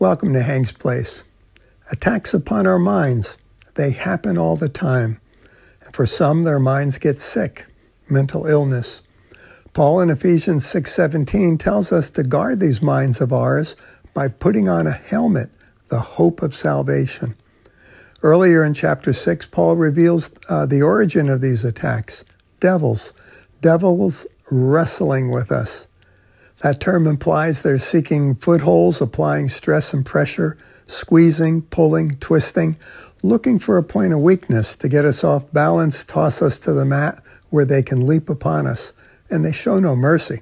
Welcome to Hank's Place. Attacks upon our minds, they happen all the time. And for some, their minds get sick, mental illness. Paul in Ephesians 6:17 tells us to guard these minds of ours by putting on a helmet, the hope of salvation. Earlier in chapter 6, Paul reveals uh, the origin of these attacks devils. Devils wrestling with us. That term implies they're seeking footholds, applying stress and pressure, squeezing, pulling, twisting, looking for a point of weakness to get us off balance, toss us to the mat where they can leap upon us, and they show no mercy.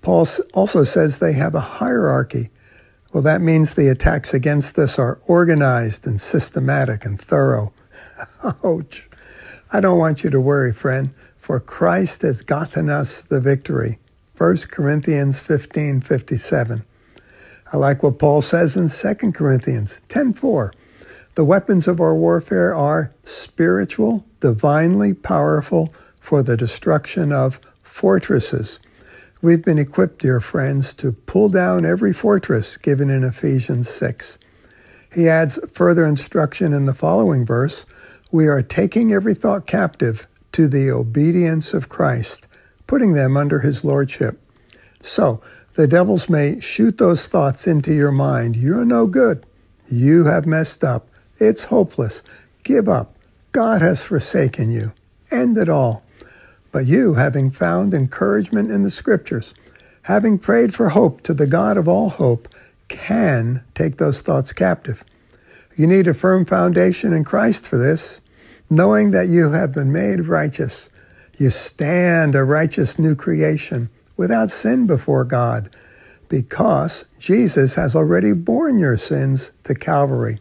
Paul also says they have a hierarchy. Well, that means the attacks against us are organized and systematic and thorough. Ouch. I don't want you to worry, friend, for Christ has gotten us the victory. 1 Corinthians 15 57. I like what Paul says in 2 Corinthians 10 4. The weapons of our warfare are spiritual, divinely powerful for the destruction of fortresses. We've been equipped, dear friends, to pull down every fortress given in Ephesians 6. He adds further instruction in the following verse We are taking every thought captive to the obedience of Christ putting them under his lordship. So, the devils may shoot those thoughts into your mind. You're no good. You have messed up. It's hopeless. Give up. God has forsaken you. End it all. But you, having found encouragement in the scriptures, having prayed for hope to the God of all hope, can take those thoughts captive. You need a firm foundation in Christ for this, knowing that you have been made righteous you stand a righteous new creation without sin before God because Jesus has already borne your sins to Calvary.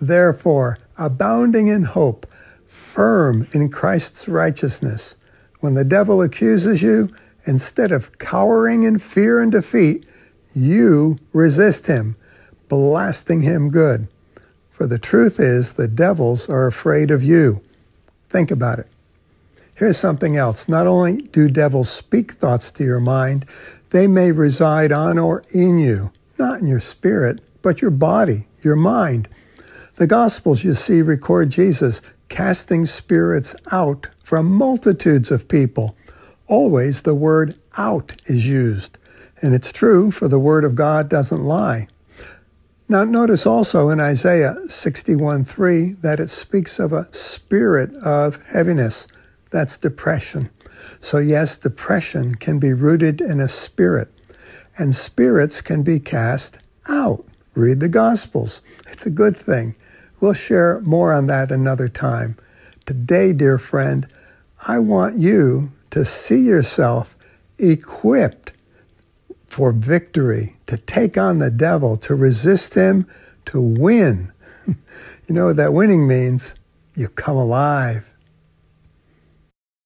Therefore, abounding in hope, firm in Christ's righteousness, when the devil accuses you, instead of cowering in fear and defeat, you resist him, blasting him good. For the truth is, the devils are afraid of you. Think about it. Here's something else. Not only do devils speak thoughts to your mind, they may reside on or in you, not in your spirit, but your body, your mind. The Gospels, you see, record Jesus casting spirits out from multitudes of people. Always the word out is used. And it's true, for the word of God doesn't lie. Now, notice also in Isaiah 61 3 that it speaks of a spirit of heaviness. That's depression. So, yes, depression can be rooted in a spirit, and spirits can be cast out. Read the Gospels. It's a good thing. We'll share more on that another time. Today, dear friend, I want you to see yourself equipped for victory, to take on the devil, to resist him, to win. you know what that winning means? You come alive.